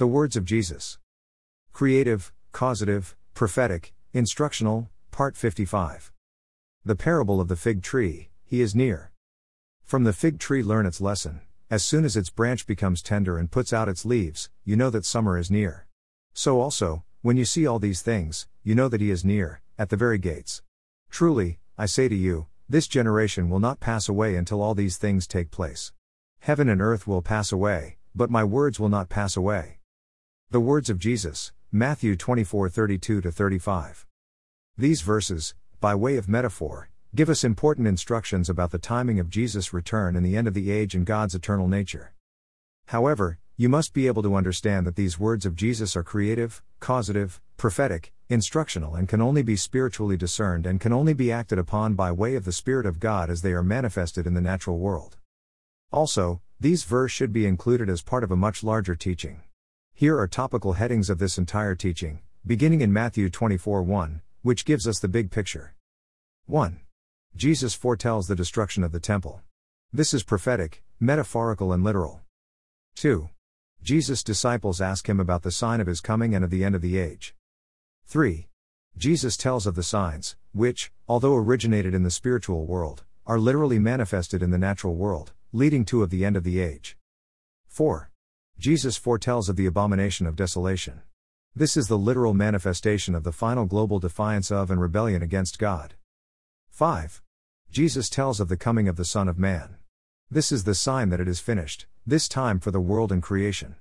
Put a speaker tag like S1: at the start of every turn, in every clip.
S1: The words of Jesus. Creative, causative, prophetic, instructional, part 55. The parable of the fig tree, he is near. From the fig tree learn its lesson. As soon as its branch becomes tender and puts out its leaves, you know that summer is near. So also, when you see all these things, you know that he is near, at the very gates. Truly, I say to you, this generation will not pass away until all these things take place. Heaven and earth will pass away, but my words will not pass away. The words of Jesus, Matthew 24 32 35. These verses, by way of metaphor, give us important instructions about the timing of Jesus' return and the end of the age and God's eternal nature. However, you must be able to understand that these words of Jesus are creative, causative, prophetic, instructional, and can only be spiritually discerned and can only be acted upon by way of the Spirit of God as they are manifested in the natural world. Also, these verses should be included as part of a much larger teaching. Here are topical headings of this entire teaching, beginning in Matthew 24 1, which gives us the big picture. 1. Jesus foretells the destruction of the temple. This is prophetic, metaphorical, and literal. 2. Jesus' disciples ask him about the sign of his coming and of the end of the age. 3. Jesus tells of the signs, which, although originated in the spiritual world, are literally manifested in the natural world, leading to of the end of the age. 4. Jesus foretells of the abomination of desolation. This is the literal manifestation of the final global defiance of and rebellion against God. 5. Jesus tells of the coming of the Son of Man. This is the sign that it is finished, this time for the world and creation.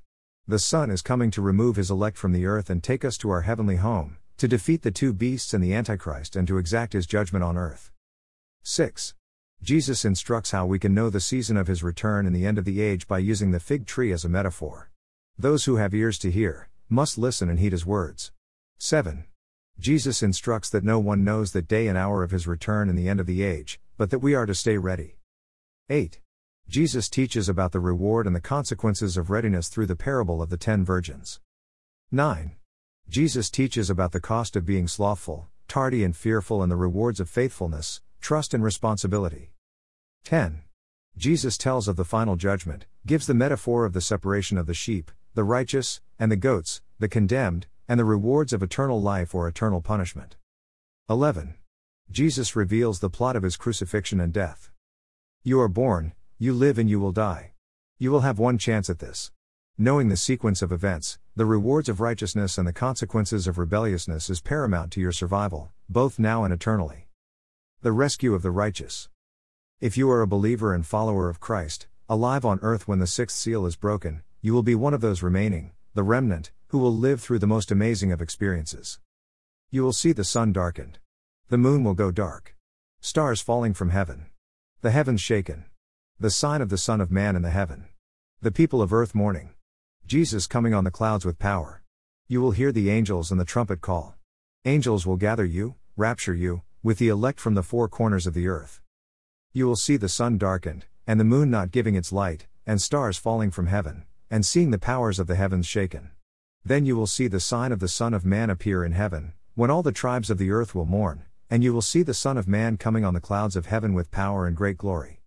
S1: The Son is coming to remove his elect from the earth and take us to our heavenly home, to defeat the two beasts and the Antichrist and to exact his judgment on earth. 6. Jesus instructs how we can know the season of his return and the end of the age by using the fig tree as a metaphor. Those who have ears to hear, must listen and heed his words. 7. Jesus instructs that no one knows the day and hour of his return and the end of the age, but that we are to stay ready. 8. Jesus teaches about the reward and the consequences of readiness through the parable of the ten virgins. 9. Jesus teaches about the cost of being slothful, tardy, and fearful and the rewards of faithfulness, trust, and responsibility. 10. Jesus tells of the final judgment, gives the metaphor of the separation of the sheep, the righteous, and the goats, the condemned, and the rewards of eternal life or eternal punishment. 11. Jesus reveals the plot of his crucifixion and death. You are born, you live, and you will die. You will have one chance at this. Knowing the sequence of events, the rewards of righteousness and the consequences of rebelliousness is paramount to your survival, both now and eternally. The rescue of the righteous. If you are a believer and follower of Christ, alive on earth when the sixth seal is broken, you will be one of those remaining, the remnant, who will live through the most amazing of experiences. You will see the sun darkened. The moon will go dark. Stars falling from heaven. The heavens shaken. The sign of the Son of Man in the heaven. The people of earth mourning. Jesus coming on the clouds with power. You will hear the angels and the trumpet call. Angels will gather you, rapture you, with the elect from the four corners of the earth. You will see the sun darkened, and the moon not giving its light, and stars falling from heaven, and seeing the powers of the heavens shaken. Then you will see the sign of the Son of Man appear in heaven, when all the tribes of the earth will mourn, and you will see the Son of Man coming on the clouds of heaven with power and great glory.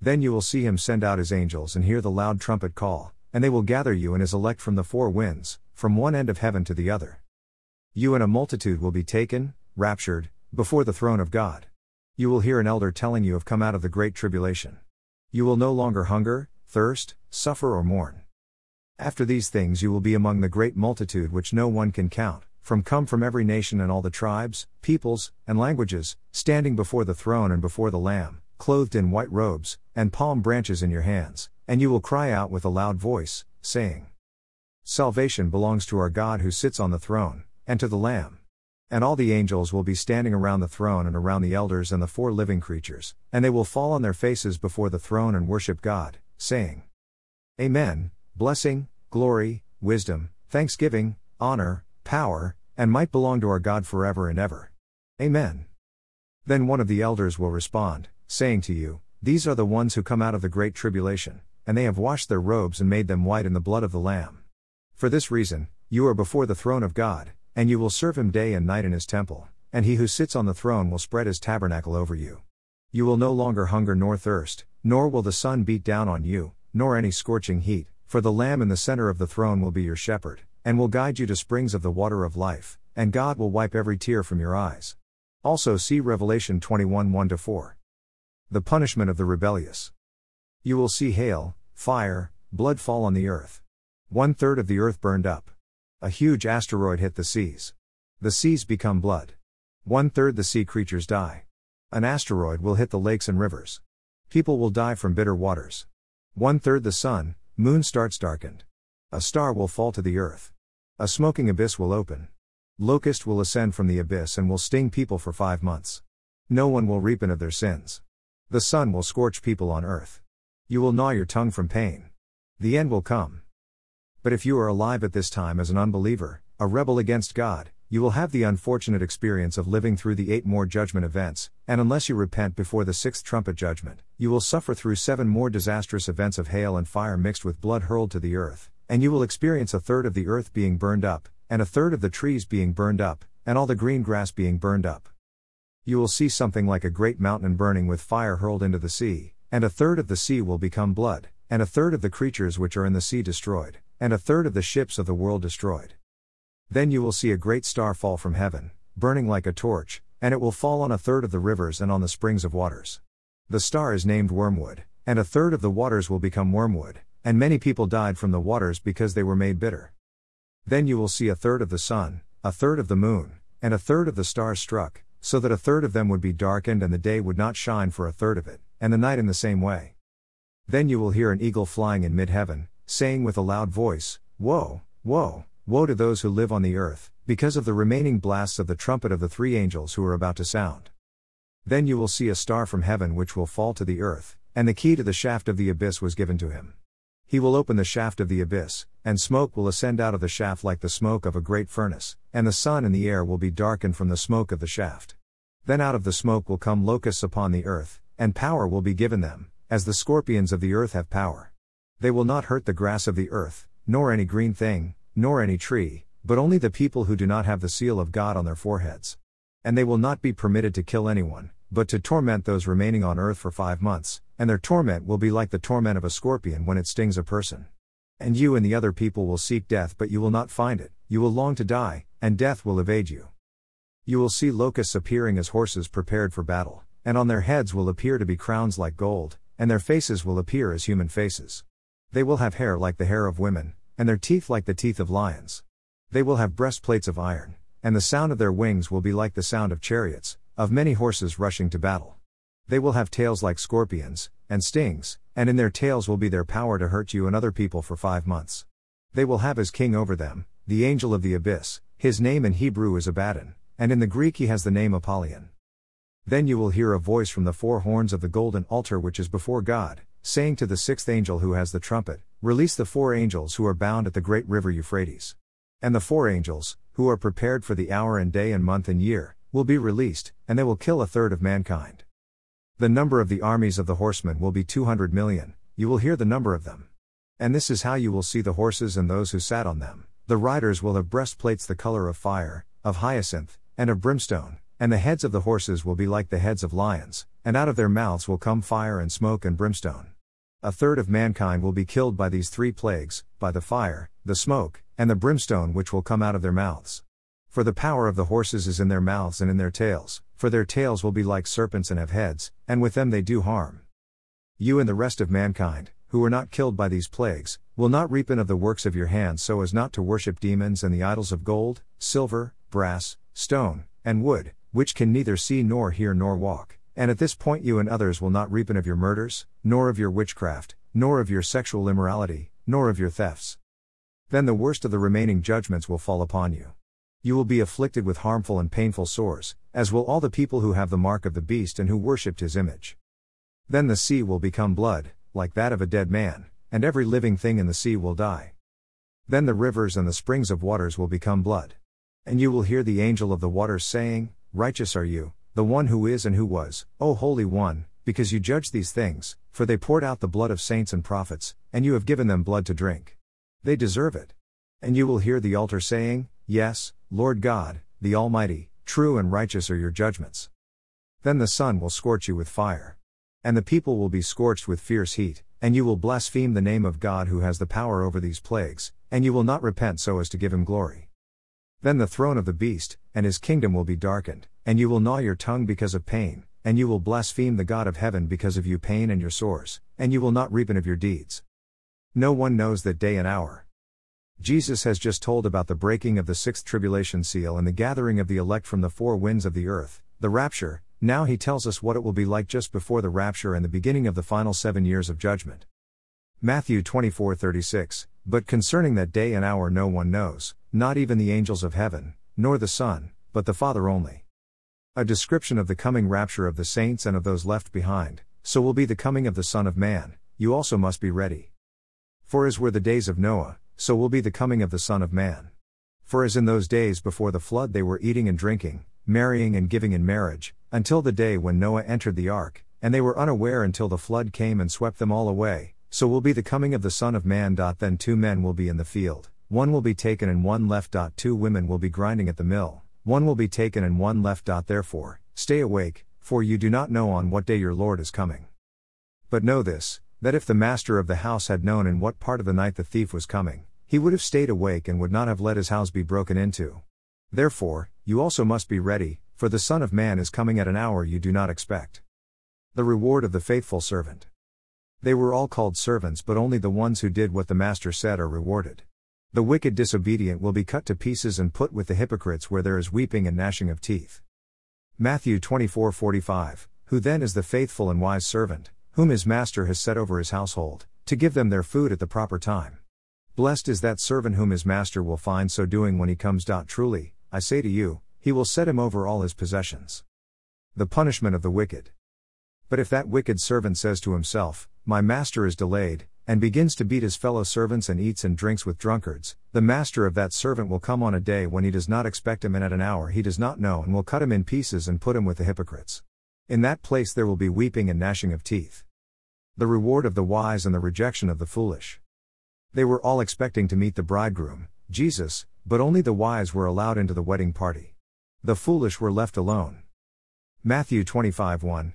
S1: Then you will see him send out his angels and hear the loud trumpet call, and they will gather you and his elect from the four winds, from one end of heaven to the other. You and a multitude will be taken, raptured, before the throne of God. You will hear an elder telling you have come out of the great tribulation. You will no longer hunger, thirst, suffer, or mourn. After these things you will be among the great multitude which no one can count, from come from every nation and all the tribes, peoples, and languages, standing before the throne and before the Lamb, clothed in white robes, and palm branches in your hands, and you will cry out with a loud voice, saying, Salvation belongs to our God who sits on the throne, and to the Lamb. And all the angels will be standing around the throne and around the elders and the four living creatures, and they will fall on their faces before the throne and worship God, saying, Amen, blessing, glory, wisdom, thanksgiving, honor, power, and might belong to our God forever and ever. Amen. Then one of the elders will respond, saying to you, These are the ones who come out of the great tribulation, and they have washed their robes and made them white in the blood of the Lamb. For this reason, you are before the throne of God, and you will serve him day and night in his temple, and he who sits on the throne will spread his tabernacle over you. You will no longer hunger nor thirst, nor will the sun beat down on you, nor any scorching heat, For the Lamb in the center of the throne will be your shepherd, and will guide you to springs of the water of life, and God will wipe every tear from your eyes. Also see Revelation 21 1 4. The punishment of the rebellious. You will see hail, fire, blood fall on the earth. One third of the earth burned up. A huge asteroid hit the seas. The seas become blood. One third the sea creatures die. An asteroid will hit the lakes and rivers. People will die from bitter waters. One third the sun, moon starts darkened. A star will fall to the earth. A smoking abyss will open. Locust will ascend from the abyss and will sting people for five months. No one will repent of their sins. The sun will scorch people on earth. You will gnaw your tongue from pain. The end will come. But if you are alive at this time as an unbeliever, a rebel against God, you will have the unfortunate experience of living through the eight more judgment events, and unless you repent before the sixth trumpet judgment, you will suffer through seven more disastrous events of hail and fire mixed with blood hurled to the earth, and you will experience a third of the earth being burned up, and a third of the trees being burned up, and all the green grass being burned up. You will see something like a great mountain burning with fire hurled into the sea, and a third of the sea will become blood, and a third of the creatures which are in the sea destroyed, and a third of the ships of the world destroyed. Then you will see a great star fall from heaven, burning like a torch, and it will fall on a third of the rivers and on the springs of waters. The star is named Wormwood, and a third of the waters will become wormwood, and many people died from the waters because they were made bitter. Then you will see a third of the sun, a third of the moon, and a third of the stars struck, so that a third of them would be darkened and the day would not shine for a third of it, and the night in the same way. Then you will hear an eagle flying in mid heaven, saying with a loud voice, Woe, woe, Woe to those who live on the earth, because of the remaining blasts of the trumpet of the three angels who are about to sound. Then you will see a star from heaven which will fall to the earth, and the key to the shaft of the abyss was given to him. He will open the shaft of the abyss, and smoke will ascend out of the shaft like the smoke of a great furnace, and the sun and the air will be darkened from the smoke of the shaft. Then out of the smoke will come locusts upon the earth, and power will be given them, as the scorpions of the earth have power. They will not hurt the grass of the earth, nor any green thing, nor any tree, but only the people who do not have the seal of God on their foreheads. And they will not be permitted to kill anyone, but to torment those remaining on earth for five months, and their torment will be like the torment of a scorpion when it stings a person. And you and the other people will seek death, but you will not find it, you will long to die, and death will evade you. You will see locusts appearing as horses prepared for battle, and on their heads will appear to be crowns like gold, and their faces will appear as human faces. They will have hair like the hair of women, and their teeth like the teeth of lions. They will have breastplates of iron, and the sound of their wings will be like the sound of chariots, of many horses rushing to battle. They will have tails like scorpions, and stings, and in their tails will be their power to hurt you and other people for five months. They will have as king over them, the angel of the abyss, his name in Hebrew is Abaddon, and in the Greek he has the name Apollyon. Then you will hear a voice from the four horns of the golden altar which is before God, saying to the sixth angel who has the trumpet, Release the four angels who are bound at the great river Euphrates. And the four angels, who are prepared for the hour and day and month and year, will be released, and they will kill a third of mankind. The number of the armies of the horsemen will be two hundred million, you will hear the number of them. And this is how you will see the horses and those who sat on them. The riders will have breastplates the color of fire, of hyacinth, and of brimstone, and the heads of the horses will be like the heads of lions, and out of their mouths will come fire and smoke and brimstone. A third of mankind will be killed by these three plagues by the fire, the smoke, and the brimstone which will come out of their mouths. For the power of the horses is in their mouths and in their tails, for their tails will be like serpents and have heads, and with them they do harm. You and the rest of mankind, who are not killed by these plagues, will not repent of the works of your hands so as not to worship demons and the idols of gold, silver, brass, stone, and wood, which can neither see nor hear nor walk and at this point, you and others will not repent of your murders, nor of your witchcraft, nor of your sexual immorality, nor of your thefts. Then the worst of the remaining judgments will fall upon you. You will be afflicted with harmful and painful sores, as will all the people who have the mark of the beast and who worshipped his image. Then the sea will become blood, like that of a dead man, and every living thing in the sea will die. Then the rivers and the springs of waters will become blood. And you will hear the angel of the waters saying, Righteous are you, the one who is and who was, O Holy One, because you judge these things, for they poured out the blood of saints and prophets, and you have given them blood to drink. They deserve it. And you will hear the altar saying, Yes, Lord God, the Almighty, true and righteous are your judgments. Then the sun will scorch you with fire. And the people will be scorched with fierce heat, and you will blaspheme the name of God who has the power over these plagues, and you will not repent so as to give him glory. Then the throne of the beast, and his kingdom will be darkened, and you will gnaw your tongue because of pain, and you will blaspheme the God of heaven because of you pain and your sores, and you will not repent of your deeds. No one knows that day and hour. Jesus has just told about the breaking of the sixth tribulation seal and the gathering of the elect from the four winds of the earth, the rapture, now he tells us what it will be like just before the rapture and the beginning of the final seven years of judgment. Matthew 24:36 But concerning that day and hour no one knows, not even the angels of heaven, nor the Son, but the Father only. A description of the coming rapture of the saints and of those left behind, so will be the coming of the Son of Man, you also must be ready. For as were the days of Noah, so will be the coming of the Son of Man. For as in those days before the flood they were eating and drinking, marrying and giving in marriage, until the day when Noah entered the ark, and they were unaware until the flood came and swept them all away, so will be the coming of the Son of Man. Then two men will be in the field, one will be taken and one left. Two women will be grinding at the mill, one will be taken and one left. Therefore, stay awake, for you do not know on what day your Lord is coming. But know this, that if the master of the house had known in what part of the night the thief was coming, he would have stayed awake and would not have let his house be broken into. Therefore, you also must be ready, for the Son of Man is coming at an hour you do not expect. The reward of the faithful servant. They were all called servants, but only the ones who did what the Master said are rewarded. The wicked disobedient will be cut to pieces and put with the hypocrites where there is weeping and gnashing of teeth. Matthew 24:45 Who then is the faithful and wise servant, whom his master has set over his household, to give them their food at the proper time? Blessed is that servant whom his master will find so doing when he comes. Truly, I say to you, he will set him over all his possessions. The punishment of the wicked. But if that wicked servant says to himself, My master is delayed, and begins to beat his fellow servants and eats and drinks with drunkards, the master of that servant will come on a day when he does not expect him and at an hour he does not know and will cut him in pieces and put him with the hypocrites. In that place there will be weeping and gnashing of teeth. The reward of the wise and the rejection of the foolish. They were all expecting to meet the bridegroom, Jesus, but only the wise were allowed into the wedding party. The foolish were left alone. Matthew 25 1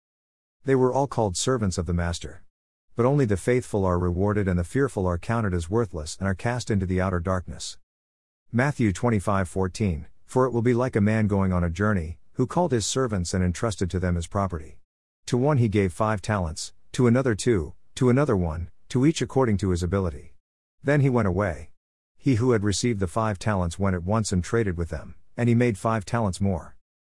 S1: They were all called servants of the Master. But only the faithful are rewarded and the fearful are counted as worthless and are cast into the outer darkness. Matthew 25:14 For it will be like a man going on a journey, who called his servants and entrusted to them his property. To one he gave five talents, to another two, to another one, to each according to his ability. Then he went away. He who had received the five talents went at once and traded with them, and he made five talents more.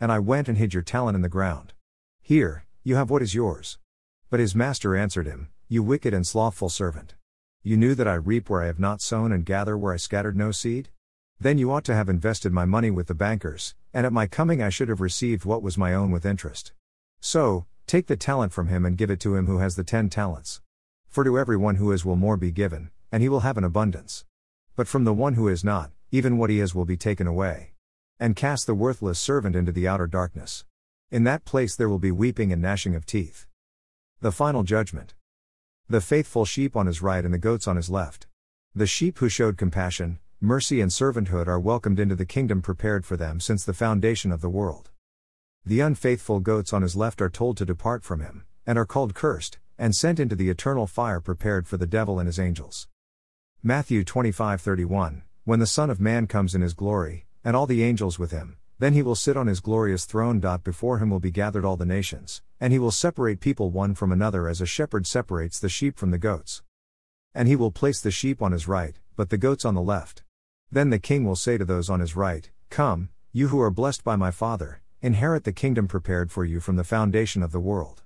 S1: and I went and hid your talent in the ground. Here, you have what is yours. But his master answered him, You wicked and slothful servant. You knew that I reap where I have not sown and gather where I scattered no seed? Then you ought to have invested my money with the bankers, and at my coming I should have received what was my own with interest. So, take the talent from him and give it to him who has the ten talents. For to everyone who is will more be given, and he will have an abundance. But from the one who is not, even what he has will be taken away. And cast the worthless servant into the outer darkness. In that place there will be weeping and gnashing of teeth. The final judgment. The faithful sheep on his right and the goats on his left. The sheep who showed compassion, mercy, and servanthood are welcomed into the kingdom prepared for them since the foundation of the world. The unfaithful goats on his left are told to depart from him, and are called cursed, and sent into the eternal fire prepared for the devil and his angels. Matthew 25:31 When the Son of Man comes in his glory, and all the angels with him, then he will sit on his glorious throne. Before him will be gathered all the nations, and he will separate people one from another as a shepherd separates the sheep from the goats. And he will place the sheep on his right, but the goats on the left. Then the king will say to those on his right, Come, you who are blessed by my Father, inherit the kingdom prepared for you from the foundation of the world.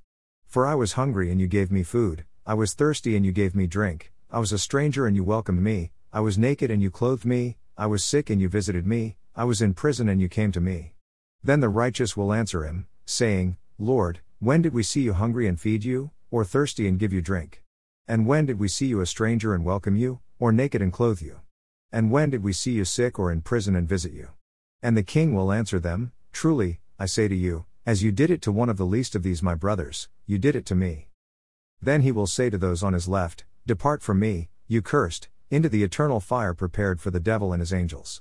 S1: For I was hungry and you gave me food, I was thirsty and you gave me drink, I was a stranger and you welcomed me, I was naked and you clothed me, I was sick and you visited me, I was in prison and you came to me. Then the righteous will answer him, saying, Lord, when did we see you hungry and feed you, or thirsty and give you drink? And when did we see you a stranger and welcome you, or naked and clothe you? And when did we see you sick or in prison and visit you? And the king will answer them, Truly, I say to you, as you did it to one of the least of these my brothers, you did it to me. Then he will say to those on his left, Depart from me, you cursed, into the eternal fire prepared for the devil and his angels.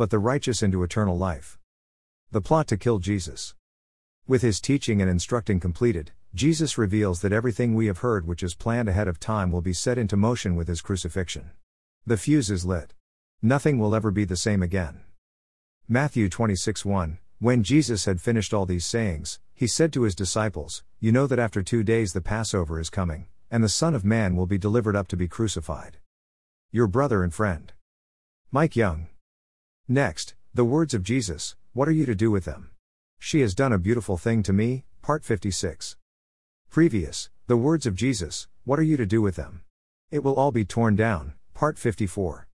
S1: but the righteous into eternal life. The plot to kill Jesus. With his teaching and instructing completed, Jesus reveals that everything we have heard which is planned ahead of time will be set into motion with his crucifixion. The fuse is lit. Nothing will ever be the same again. Matthew 26 1 When Jesus had finished all these sayings, he said to his disciples, You know that after two days the Passover is coming, and the Son of Man will be delivered up to be crucified. Your brother and friend. Mike Young. Next, the words of Jesus, what are you to do with them? She has done a beautiful thing to me, part 56. Previous, the words of Jesus, what are you to do with them? It will all be torn down, part 54.